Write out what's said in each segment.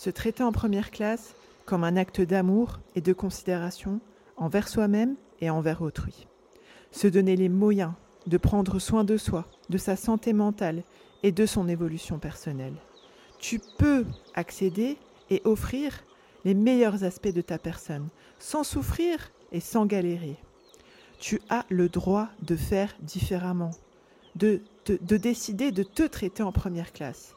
Se traiter en première classe comme un acte d'amour et de considération envers soi-même et envers autrui. Se donner les moyens de prendre soin de soi, de sa santé mentale et de son évolution personnelle. Tu peux accéder et offrir les meilleurs aspects de ta personne, sans souffrir et sans galérer. Tu as le droit de faire différemment, de, de, décider de te traiter en première classe.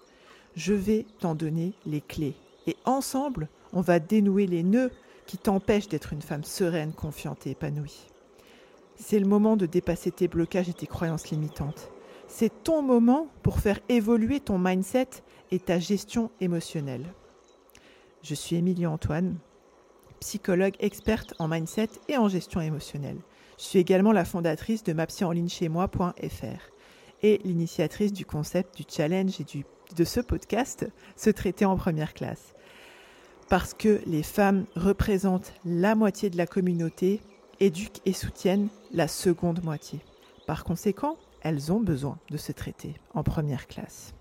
Je vais t'en donner les clés. Et ensemble, on va dénouer les nœuds qui t'empêchent d'être une femme sereine, confiante et épanouie. C'est le moment de dépasser tes blocages et tes croyances limitantes. C'est ton moment pour faire évoluer ton mindset et ta gestion émotionnelle. Je suis Émilie Antoine, psychologue experte en mindset et en gestion émotionnelle. Je suis également la fondatrice de moi.fr et l'initiatrice du concept du challenge et du, de ce podcast, Se traiter en première classe. Parce que les femmes représentent la moitié de la communauté, éduquent et soutiennent la seconde moitié. Par conséquent, elles ont besoin de se traiter en première classe.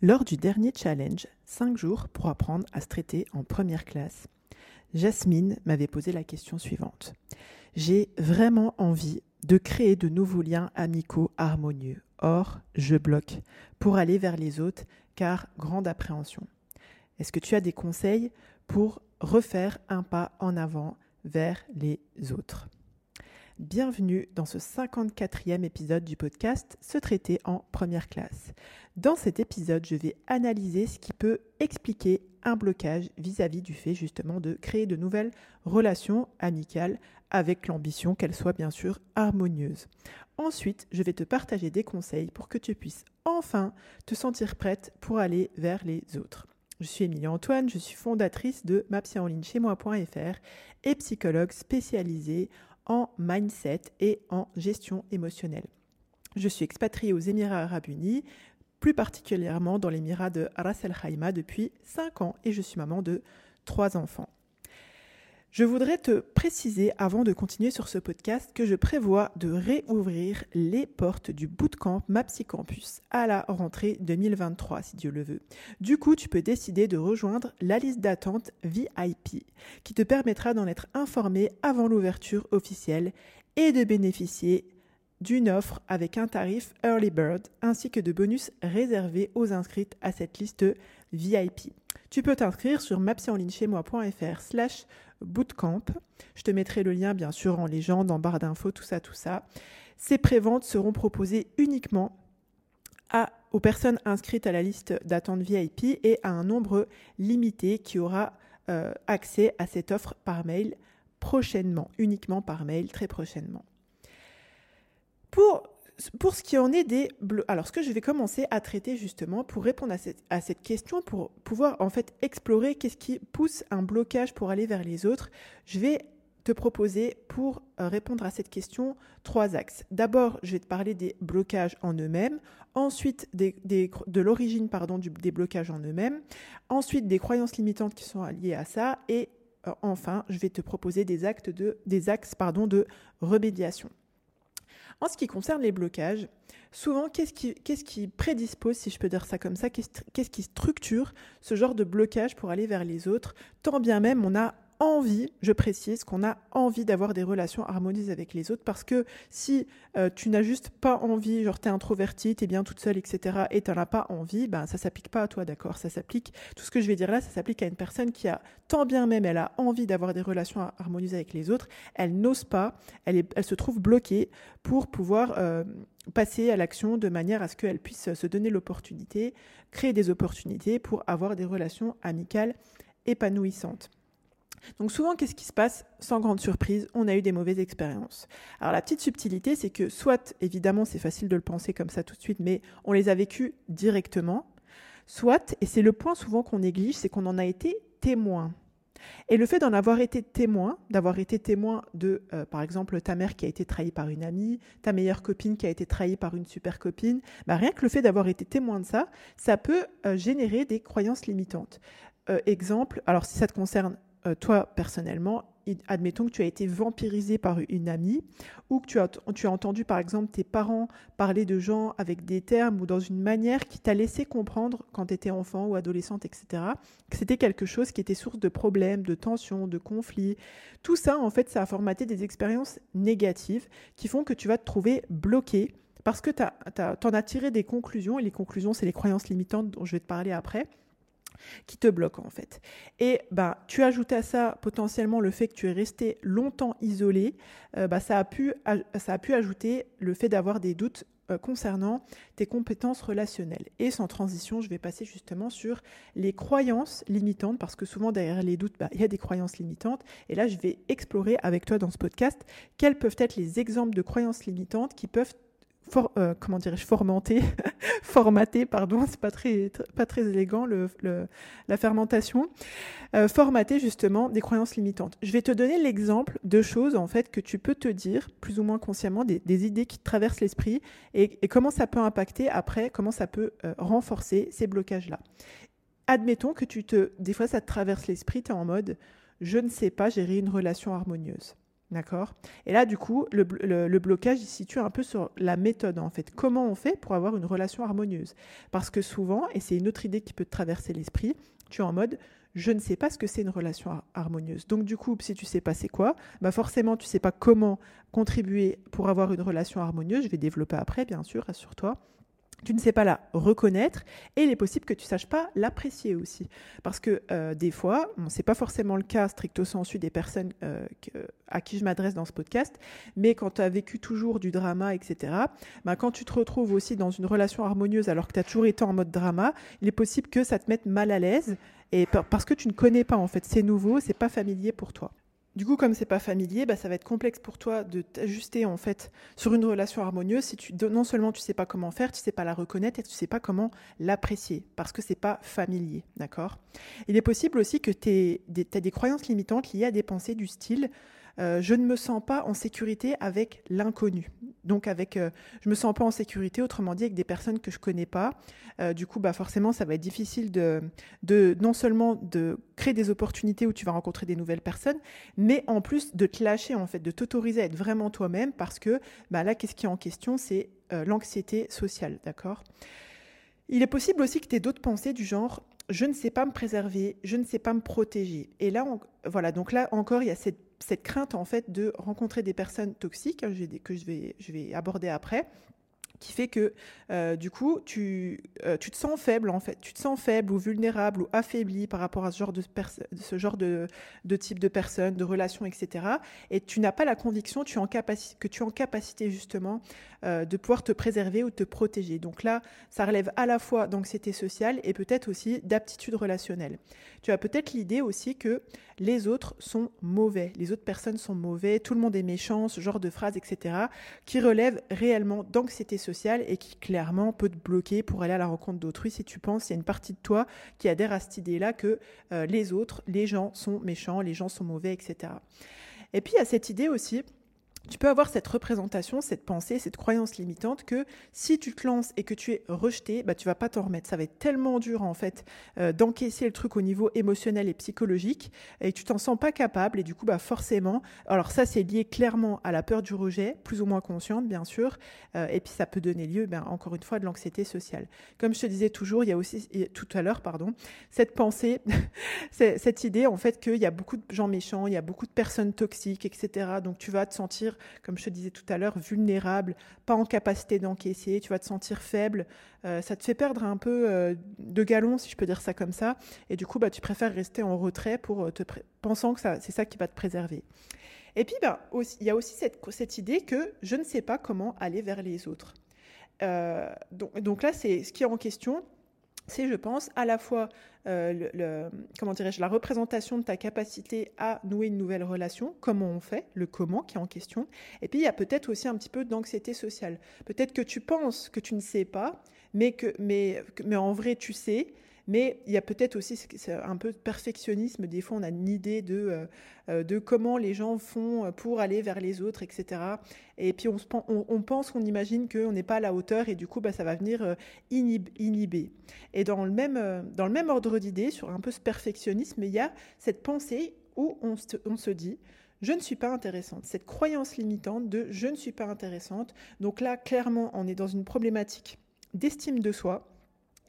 Lors du dernier challenge, 5 jours pour apprendre à se traiter en première classe, Jasmine m'avait posé la question suivante. J'ai vraiment envie de créer de nouveaux liens amicaux harmonieux. Or, je bloque pour aller vers les autres car grande appréhension. Est-ce que tu as des conseils pour refaire un pas en avant vers les autres? Bienvenue dans ce 54e épisode du podcast Se traiter en première classe. Dans cet épisode, je vais analyser ce qui peut expliquer un blocage vis-à-vis du fait justement de créer de nouvelles relations amicales avec l'ambition qu'elles soient bien sûr harmonieuses. Ensuite, je vais te partager des conseils pour que tu puisses enfin te sentir prête pour aller vers les autres. Je suis Émilie Antoine, je suis fondatrice de moi.fr et psychologue spécialisée en mindset et en gestion émotionnelle. Je suis expatriée aux Émirats arabes unis, plus particulièrement dans l'Émirat de Ras El Khaimah depuis 5 ans et je suis maman de 3 enfants. Je voudrais te préciser avant de continuer sur ce podcast que je prévois de réouvrir les portes du bootcamp Mapsy Campus à la rentrée 2023 si Dieu le veut. Du coup, tu peux décider de rejoindre la liste d'attente VIP qui te permettra d'en être informé avant l'ouverture officielle et de bénéficier d'une offre avec un tarif Early Bird ainsi que de bonus réservés aux inscrites à cette liste VIP. Tu peux t'inscrire sur mapsyenlignchez-moi.fr slash bootcamp. Je te mettrai le lien bien sûr en légende, en barre d'infos, tout ça, tout ça. Ces préventes seront proposées uniquement aux personnes inscrites à la liste d'attente VIP et à un nombre limité qui aura euh, accès à cette offre par mail prochainement, uniquement par mail très prochainement. Pour pour ce qui en est des bleus, alors ce que je vais commencer à traiter justement pour répondre à cette, question, pour pouvoir en fait explorer qu'est-ce qui pousse un blocage pour aller vers les autres, je vais te proposer pour euh, répondre à cette question trois axes. D'abord, je vais te parler des blocages en eux-mêmes, ensuite de l'origine pardon des blocages en eux-mêmes, ensuite des croyances limitantes qui sont liées à ça, et euh, enfin, je vais te proposer des actes de axes de remédiation. En ce qui concerne les blocages, souvent, qu'est-ce qui, prédispose, si je peux dire ça comme ça, qu'est-ce qui structure ce genre de blocage pour aller vers les autres, tant bien même on a envie, je précise, qu'on a envie d'avoir des relations harmonieuses avec les autres parce que si euh, tu n'as juste pas envie, genre t'es introverti, t'es bien toute seule, etc. et t'en as pas envie, ben ça s'applique pas à toi, d'accord? Ça s'applique, tout ce que je vais dire là, ça s'applique à une personne qui a tant bien même, elle a envie d'avoir des relations harmonieuses avec les autres, elle n'ose pas, elle, se trouve bloquée pour pouvoir euh, passer à l'action de manière à ce qu'elle puisse se donner l'opportunité, créer des opportunités pour avoir des relations amicales épanouissantes. Donc souvent, qu'est-ce qui se passe? Sans grande surprise, on a eu des mauvaises expériences. Alors la petite subtilité, c'est que soit, évidemment, c'est facile de le penser comme ça tout de suite, mais on les a vécues directement, soit, et c'est le point souvent qu'on néglige, c'est qu'on en a été témoin. Et le fait d'en avoir été témoin, d'avoir été témoin de, euh, par exemple, ta mère qui a été trahie par une amie, ta meilleure copine qui a été trahie par une super copine, bah rien que le fait d'avoir été témoin de ça, ça peut euh, générer des croyances limitantes. Euh, exemple, alors si ça te concerne euh, toi personnellement, admettons que tu as été vampirisé par une amie ou que tu as, tu as entendu par exemple tes parents parler de gens avec des termes ou dans une manière qui t'a laissé comprendre quand tu étais enfant ou adolescente, etc., que c'était quelque chose qui était source de problèmes, de tensions, de conflits. Tout ça, en fait, ça a formaté des expériences négatives qui font que tu vas te trouver bloqué parce que tu en as tiré des conclusions, et les conclusions, c'est les croyances limitantes dont je vais te parler après qui te bloquent en fait. Et ben, tu ajoutes à ça potentiellement le fait que tu es resté longtemps isolé, euh, bah, ça, a pu, ça a pu ajouter le fait d'avoir des doutes euh, concernant tes compétences relationnelles. Et sans transition, je vais passer justement sur les croyances limitantes, parce que souvent derrière les doutes, bah, il y a des croyances limitantes. Et là, je vais explorer avec toi dans ce podcast quels peuvent être les exemples de croyances limitantes qui peuvent euh, comment dirais-je, formaté, formaté, pardon, c'est pas très, pas très élégant le, la fermentation, euh, formaté justement des croyances limitantes. Je vais te donner l'exemple de choses en fait que tu peux te dire plus ou moins consciemment, des, idées qui traversent l'esprit et, comment ça peut impacter après, comment ça peut euh, renforcer ces blocages-là. Admettons que tu te, des fois ça te traverse l'esprit, tu es en mode, je ne sais pas gérer une relation harmonieuse. D'accord Et là, du coup, le, blocage, il se situe un peu sur la méthode, en fait. Comment on fait pour avoir une relation harmonieuse? Parce que souvent, et c'est une autre idée qui peut te traverser l'esprit, tu es en mode, je ne sais pas ce que c'est une relation harmonieuse. Donc, du coup, si tu sais pas c'est quoi, bah forcément, tu sais pas comment contribuer pour avoir une relation harmonieuse. Je vais développer après, bien sûr, rassure-toi tu ne sais pas la reconnaître et il est possible que tu saches pas l'apprécier aussi. Parce que euh, des fois, ce n'est pas forcément le cas stricto sensu des personnes euh, à qui je m'adresse dans ce podcast, mais quand tu as vécu toujours du drama, etc., bah, quand tu te retrouves aussi dans une relation harmonieuse alors que tu as toujours été en mode drama, il est possible que ça te mette mal à l'aise et parce que tu ne connais pas en fait, c'est nouveau, c'est pas familier pour toi. Du coup, comme c'est pas familier, bah, ça va être complexe pour toi de t'ajuster en fait sur une relation harmonieuse si non seulement tu sais pas comment faire, tu sais pas la reconnaître et tu sais pas comment l'apprécier parce que c'est pas familier, d'accord? Il est possible aussi que tu aies des croyances limitantes liées à des pensées du style euh, je ne me sens pas en sécurité avec l'inconnu. Donc avec, euh, je me sens pas en sécurité, autrement dit avec des personnes que je connais pas. Euh, du coup, bah forcément, ça va être difficile de, de non seulement de créer des opportunités où tu vas rencontrer des nouvelles personnes, mais en plus de te lâcher en fait, de t'autoriser à être vraiment toi-même, parce que bah là, qu'est-ce qui est en question, c'est l'anxiété sociale, d'accord? Il est possible aussi que tu aies d'autres pensées du genre je ne sais pas me préserver, je ne sais pas me protéger. Et là, voilà, donc là encore, il y a cette crainte en fait de rencontrer des personnes toxiques hein, que je vais aborder après qui fait que euh, du coup tu, euh, tu te sens faible en fait, tu te sens faible ou vulnérable ou affaibli par rapport à ce genre de, ce genre de, de type de personnes, de relations, etc. Et tu n'as pas la conviction que tu es en capacité justement euh, de pouvoir te préserver ou te protéger. Donc là, ça relève à la fois d'anxiété sociale et peut-être aussi d'aptitude relationnelle. Tu as peut-être l'idée aussi que les autres sont mauvais, les autres personnes sont mauvais, tout le monde est méchant, ce genre de phrases, etc., qui relèvent réellement d'anxiété sociale et qui clairement peut te bloquer pour aller à la rencontre d'autrui si tu penses, il y a une partie de toi qui adhère à cette idée-là que euh, les autres, les gens sont méchants, les gens sont mauvais, etc. Et puis il y a cette idée aussi tu peux avoir cette représentation, cette pensée, cette croyance limitante que si tu te lances et que tu es rejeté, bah, tu vas pas t'en remettre. Ça va être tellement dur en fait euh, d'encaisser le truc au niveau émotionnel et psychologique et tu t'en sens pas capable et du coup bah forcément. Alors ça c'est lié clairement à la peur du rejet, plus ou moins consciente bien sûr, euh, et puis ça peut donner lieu, ben, encore une fois, de l'anxiété sociale. Comme je te disais toujours, il y a aussi tout à l'heure, pardon, cette pensée, cette idée en fait qu'il y a beaucoup de gens méchants, il y a beaucoup de personnes toxiques, etc. Donc tu vas te sentir comme je te disais tout à l'heure, vulnérable, pas en capacité d'encaisser, tu vas te sentir faible, euh, ça te fait perdre un peu euh, de galon, si je peux dire ça comme ça, et du coup, bah, tu préfères rester en retrait pour euh, te pensant que c'est ça qui va te préserver. Et puis, ben, il y a aussi cette, cette, idée que je ne sais pas comment aller vers les autres. donc, donc là, c'est ce qui est en question c'est, je pense, à la fois euh, comment dirais-je, la représentation de ta capacité à nouer une nouvelle relation, comment on fait, le comment qui est en question, et puis il y a peut-être aussi un petit peu d'anxiété sociale. Peut-être que tu penses que tu ne sais pas, mais, que, mais, mais en vrai tu sais, mais il y a peut-être aussi un peu de perfectionnisme. Des fois, on a une idée de, euh, euh, de comment les gens font pour aller vers les autres, etc. Et puis, on, on, pense, on imagine qu'on n'est pas à la hauteur et du coup, bah, ça va venir euh, inhiber. Et dans le même, dans le même ordre d'idée, sur un peu ce perfectionnisme, il y a cette pensée où se, on se dit je ne suis pas intéressante. Cette croyance limitante de je ne suis pas intéressante. Donc là, clairement, on est dans une problématique d'estime de soi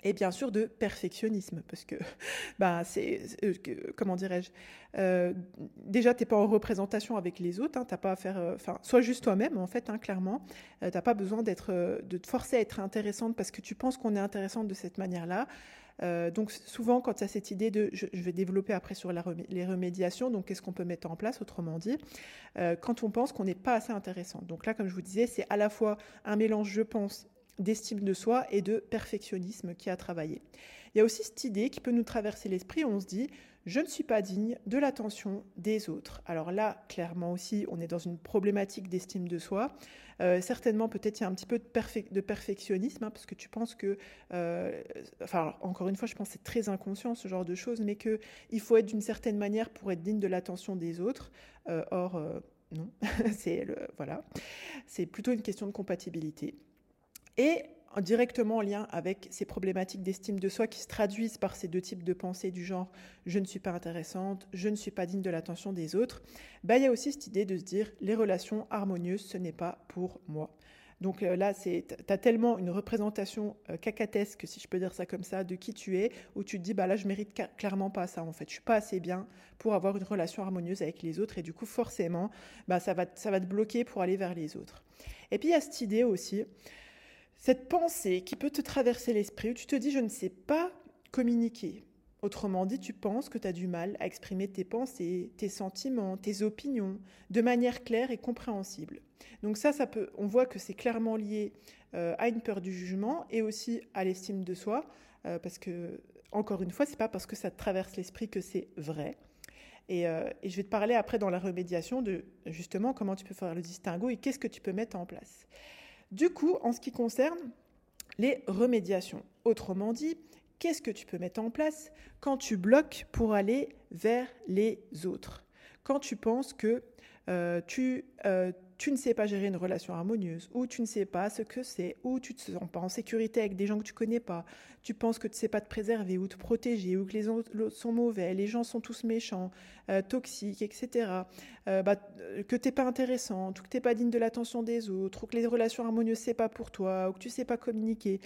et bien sûr de perfectionnisme parce que bah c'est euh, comment dirais-je euh, déjà t'es pas en représentation avec les autres hein, t'as pas à faire euh, enfin sois juste toi-même en fait hein, clairement. Euh, t'as pas besoin d'être de te forcer à être intéressante parce que tu penses qu'on est intéressante de cette manière-là. Donc souvent quand tu as cette idée de je, je, vais développer après sur la les remédiations donc qu'est-ce qu'on peut mettre en place autrement dit quand on pense qu'on n'est pas assez intéressant donc là comme je vous disais c'est à la fois un mélange je pense d'estime de soi et de perfectionnisme qui a travaillé. Il y a aussi cette idée qui peut nous traverser l'esprit, on se dit je ne suis pas digne de l'attention des autres. Alors là, clairement aussi, on est dans une problématique d'estime de soi. Euh, certainement, peut-être il y a un petit peu de, perfectionnisme, hein, parce que tu penses que, euh, enfin, encore une fois, je pense c'est très inconscient ce genre de choses, mais que il faut être d'une certaine manière pour être digne de l'attention des autres. Euh, or, non, c'est voilà, c'est plutôt une question de compatibilité et directement en lien avec ces problématiques d'estime de soi qui se traduisent par ces deux types de pensées du genre je ne suis pas intéressante, je ne suis pas digne de l'attention des autres, bah, il y a aussi cette idée de se dire les relations harmonieuses, ce n'est pas pour moi. Donc euh, là, tu as tellement une représentation euh, cacatesque, si je peux dire ça comme ça, de qui tu es, où tu te dis, bah là, je mérite clairement pas ça, en fait. Je suis pas assez bien pour avoir une relation harmonieuse avec les autres, et du coup, forcément, bah, ça, va, ça va te bloquer pour aller vers les autres. Et puis, il y a cette idée aussi cette pensée qui peut te traverser l'esprit où tu te dis je ne sais pas communiquer. Autrement dit, tu penses que tu as du mal à exprimer tes pensées, tes sentiments, tes opinions de manière claire et compréhensible. Donc ça, ça peut, on voit que c'est clairement lié euh, à une peur du jugement et aussi à l'estime de soi, euh, parce que encore une fois, c'est pas parce que ça te traverse l'esprit que c'est vrai. Et, euh, et, je vais te parler après dans la remédiation de justement comment tu peux faire le distinguo et qu'est-ce que tu peux mettre en place. Du coup, en ce qui concerne les remédiations, autrement dit, qu'est-ce que tu peux mettre en place quand tu bloques pour aller vers les autres? Quand tu penses que euh, tu, euh, tu ne sais pas gérer une relation harmonieuse, ou tu ne sais pas ce que c'est, ou tu ne te sens pas en sécurité avec des gens que tu connais pas, tu penses que tu ne sais pas te préserver ou te protéger, ou que les autres sont mauvais, les gens sont tous méchants, euh, toxiques, etc., euh, bah, que tu n'es pas intéressante, ou que tu n'es pas digne de l'attention des autres, ou que les relations harmonieuses, c'est pas pour toi, ou que tu ne sais pas communiquer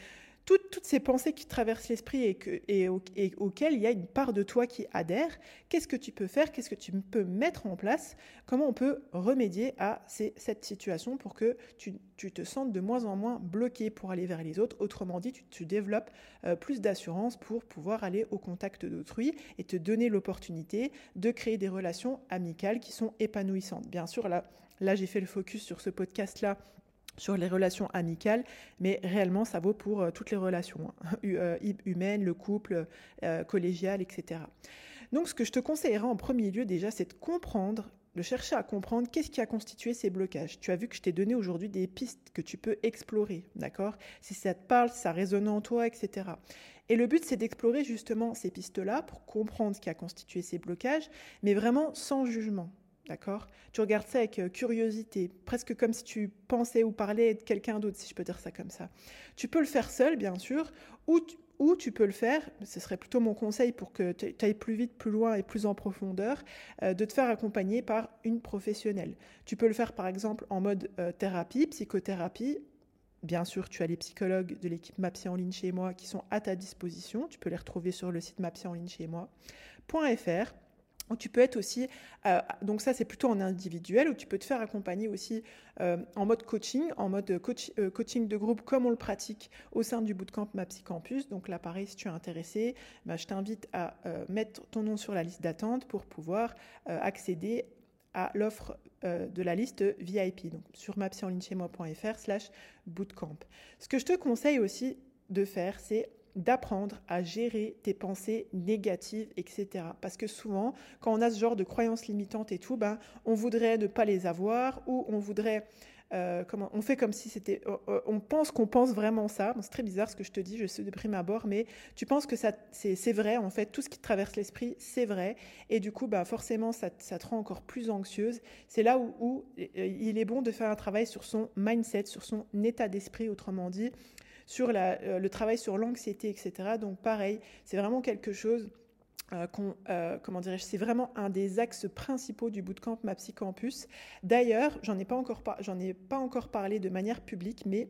toutes, ces pensées qui traversent l'esprit et, que, et, auxquelles il y a une part de toi qui adhère, qu'est-ce que tu peux faire Qu'est-ce que tu peux mettre en place Comment on peut remédier à cette situation pour que tu, te sentes de moins en moins bloqué pour aller vers les autres? Autrement dit, tu, développes euh, plus d'assurance pour pouvoir aller au contact d'autrui et te donner l'opportunité de créer des relations amicales qui sont épanouissantes. Bien sûr, là j'ai fait le focus sur ce podcast-là sur les relations amicales, mais réellement ça vaut pour euh, toutes les relations hein, euh, humaines, le couple, euh, collégial, etc. Donc ce que je te conseillerais en premier lieu déjà, c'est de comprendre, de chercher à comprendre qu'est-ce qui a constitué ces blocages. Tu as vu que je t'ai donné aujourd'hui des pistes que tu peux explorer, d'accord? Si ça te parle, ça résonne en toi, etc. Et le but, c'est d'explorer justement ces pistes-là pour comprendre ce qui a constitué ces blocages, mais vraiment sans jugement. D'accord? Tu regardes ça avec euh, curiosité, presque comme si tu pensais ou parlais de quelqu'un d'autre, si je peux dire ça comme ça. Tu peux le faire seul, bien sûr, ou tu, peux le faire, ce serait plutôt mon conseil pour que tu ailles plus vite, plus loin et plus en profondeur, euh, de te faire accompagner par une professionnelle. Tu peux le faire par exemple en mode euh, thérapie, psychothérapie. Bien sûr, tu as les psychologues de l'équipe MAPSI en ligne chez moi qui sont à ta disposition. Tu peux les retrouver sur le site MAPSI en ligne chez moi.fr. Tu peux être aussi, euh, donc ça c'est plutôt en individuel, où tu peux te faire accompagner aussi euh, en mode coaching, en mode euh, coaching de groupe comme on le pratique au sein du bootcamp MAPSI Campus. Donc là pareil, si tu es intéressé, bah, je t'invite à mettre ton nom sur la liste d'attente pour pouvoir accéder à l'offre de la liste VIP, donc sur mapsionlinechez-moi.fr slash bootcamp. Ce que je te conseille aussi de faire, c'est d'apprendre à gérer tes pensées négatives, etc. Parce que souvent, quand on a ce genre de croyances limitantes et tout, ben, on voudrait ne pas les avoir ou on voudrait... Euh, comment, on fait comme si c'était... Euh, euh, on pense qu'on pense vraiment ça. c'est très bizarre ce que je te dis, je sais de prime abord, mais tu penses que ça, c'est, vrai, en fait. Tout ce qui te traverse l'esprit, c'est vrai. Et du coup, bah, forcément, ça, te rend encore plus anxieuse. C'est là où il est bon de faire un travail sur son mindset, sur son état d'esprit, autrement dit sur euh, le travail sur l'anxiété, etc. Donc pareil, c'est vraiment quelque chose euh, comment dirais-je, c'est vraiment un des axes principaux du bootcamp MAPSI Campus. D'ailleurs, j'en ai pas encore j'en ai pas encore parlé de manière publique, mais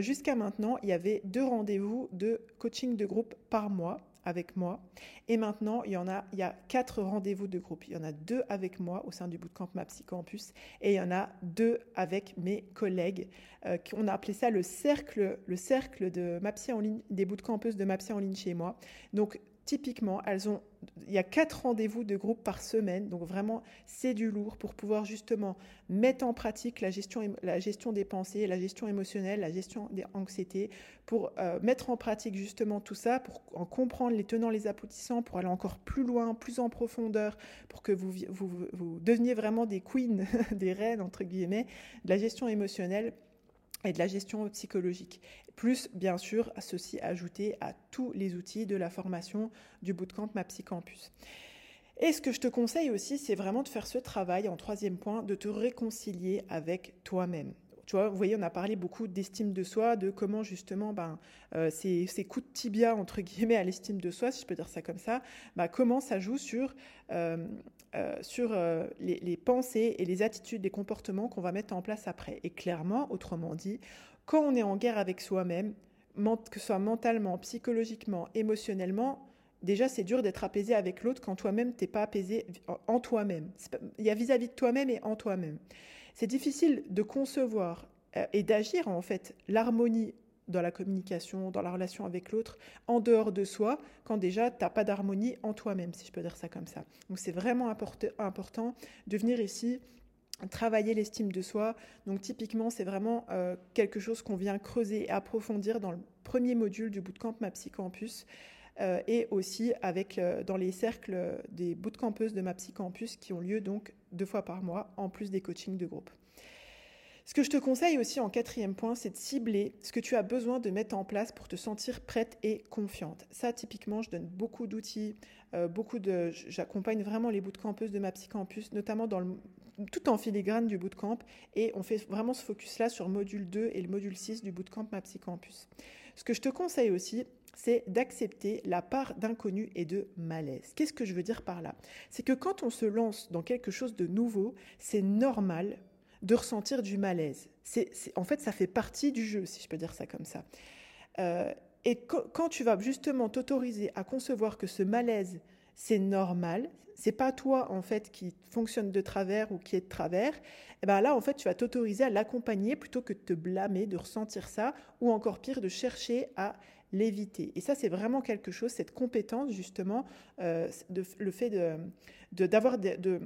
jusqu'à maintenant, il y avait deux rendez-vous de coaching de groupe par mois avec moi. Et maintenant, il y en a, il y a quatre rendez-vous de groupe. Il y en a deux avec moi au sein du bootcamp MAPSI Campus et il y en a deux avec mes collègues. Euh, on a appelé ça le cercle, le cercle de en ligne, des bootcampeuses de MAPSI en ligne chez moi. Donc, typiquement, elles ont, il y a quatre rendez-vous de groupe par semaine, donc vraiment c'est du lourd pour pouvoir justement mettre en pratique la gestion, la gestion des pensées, la gestion émotionnelle, la gestion des anxiétés, pour euh, mettre en pratique justement tout ça, pour en comprendre les tenants, les aboutissants, pour aller encore plus loin, plus en profondeur, pour que vous, deveniez vraiment des queens, des reines entre guillemets, de la gestion émotionnelle et de la gestion psychologique. Plus, bien sûr, ceci ajouté à tous les outils de la formation du bootcamp MaPsyCampus. Et ce que je te conseille aussi, c'est vraiment de faire ce travail, en troisième point, de te réconcilier avec toi-même. Tu vois, vous voyez, on a parlé beaucoup d'estime de soi, de comment justement ben, euh, ces, coups de tibia, entre guillemets, à l'estime de soi, si je peux dire ça comme ça, ben, comment ça joue sur, euh, euh, sur les, les, pensées et les attitudes, les comportements qu'on va mettre en place après. Et clairement, autrement dit, quand on est en guerre avec soi-même, que ce soit mentalement, psychologiquement, émotionnellement, déjà c'est dur d'être apaisé avec l'autre quand toi-même t'es pas apaisé en toi-même. Il y a vis-à-vis de toi-même et en toi-même. C'est difficile de concevoir euh, et d'agir en fait l'harmonie dans la communication, dans la relation avec l'autre, en dehors de soi, quand déjà tu n'as pas d'harmonie en toi-même, si je peux dire ça comme ça. Donc c'est vraiment important de venir ici travailler l'estime de soi. Donc typiquement, c'est vraiment euh, quelque chose qu'on vient creuser et approfondir dans le premier module du bootcamp MAPSI Campus. Euh, et aussi avec dans les cercles des bootcampeuses de MAPSI Campus qui ont lieu donc deux fois par mois, en plus des coachings de groupe. Ce que je te conseille aussi en quatrième point, c'est de cibler ce que tu as besoin de mettre en place pour te sentir prête et confiante. Ça, typiquement, je donne beaucoup d'outils, euh, j'accompagne vraiment les bootcampeuses de ma psycampus, notamment dans tout en filigrane du bootcamp, et on fait vraiment ce focus-là sur module 2 et le module 6 du bootcamp ma psycampus. Ce que je te conseille aussi, c'est d'accepter la part d'inconnu et de malaise. Qu'est-ce que je veux dire par là? C'est que quand on se lance dans quelque chose de nouveau, c'est normal de ressentir du malaise. C'est, en fait, ça fait partie du jeu, si je peux dire ça comme ça. Euh, et quand tu vas justement t'autoriser à concevoir que ce malaise, c'est normal, c'est pas toi en fait qui fonctionne de travers ou qui est de travers, et eh ben là en fait tu vas t'autoriser à l'accompagner plutôt que de te blâmer, de ressentir ça, ou encore pire de chercher à l'éviter. Et ça, c'est vraiment quelque chose, cette compétence, justement, euh, de, le fait de, d'avoir de,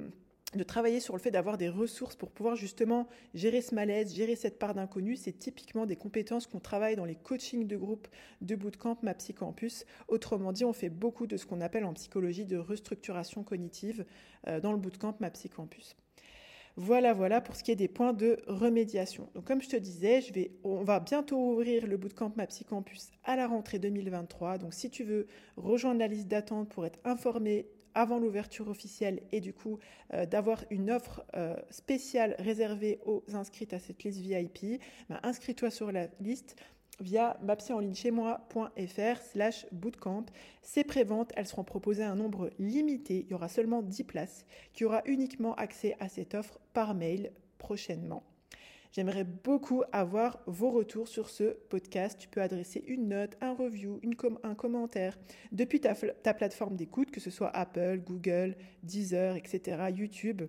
de, travailler sur le fait d'avoir des ressources pour pouvoir justement gérer ce malaise, gérer cette part d'inconnu, c'est typiquement des compétences qu'on travaille dans les coachings de groupe de bootcamp MAPSI Campus. Autrement dit, on fait beaucoup de ce qu'on appelle en psychologie de restructuration cognitive euh, dans le bootcamp MAPSI Campus. Voilà, voilà pour ce qui est des points de remédiation. Donc comme je te disais, on va bientôt ouvrir le bootcamp Campus à la rentrée 2023. Donc si tu veux rejoindre la liste d'attente pour être informé avant l'ouverture officielle et du coup euh, d'avoir une offre euh, spéciale réservée aux inscrites à cette liste VIP, ben, inscris-toi sur la liste via moi.fr slash bootcamp. Ces préventes, elles seront proposées à un nombre limité. Il y aura seulement 10 places qui aura uniquement accès à cette offre par mail prochainement. J'aimerais beaucoup avoir vos retours sur ce podcast. Tu peux adresser une note, un review, un commentaire depuis ta, plateforme d'écoute, que ce soit Apple, Google, Deezer, etc., YouTube.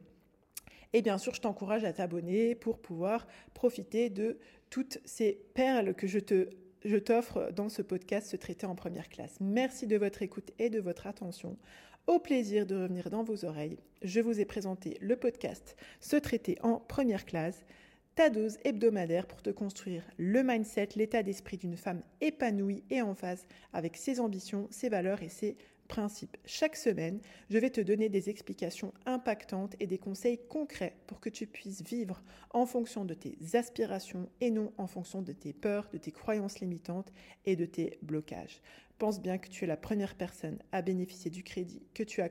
Et bien sûr, je t'encourage à t'abonner pour pouvoir profiter de toutes ces perles que je je t'offre dans ce podcast, ce traité en première classe. Merci de votre écoute et de votre attention. Au plaisir de revenir dans vos oreilles, je vous ai présenté le podcast Ce traité en première classe, ta dose hebdomadaire pour te construire le mindset, l'état d'esprit d'une femme épanouie et en phase avec ses ambitions, ses valeurs et ses principe. Chaque semaine, je vais te donner des explications impactantes et des conseils concrets pour que tu puisses vivre en fonction de tes aspirations et non en fonction de tes peurs, de tes croyances limitantes et de tes blocages. Pense bien que tu es la première personne à bénéficier du crédit que tu as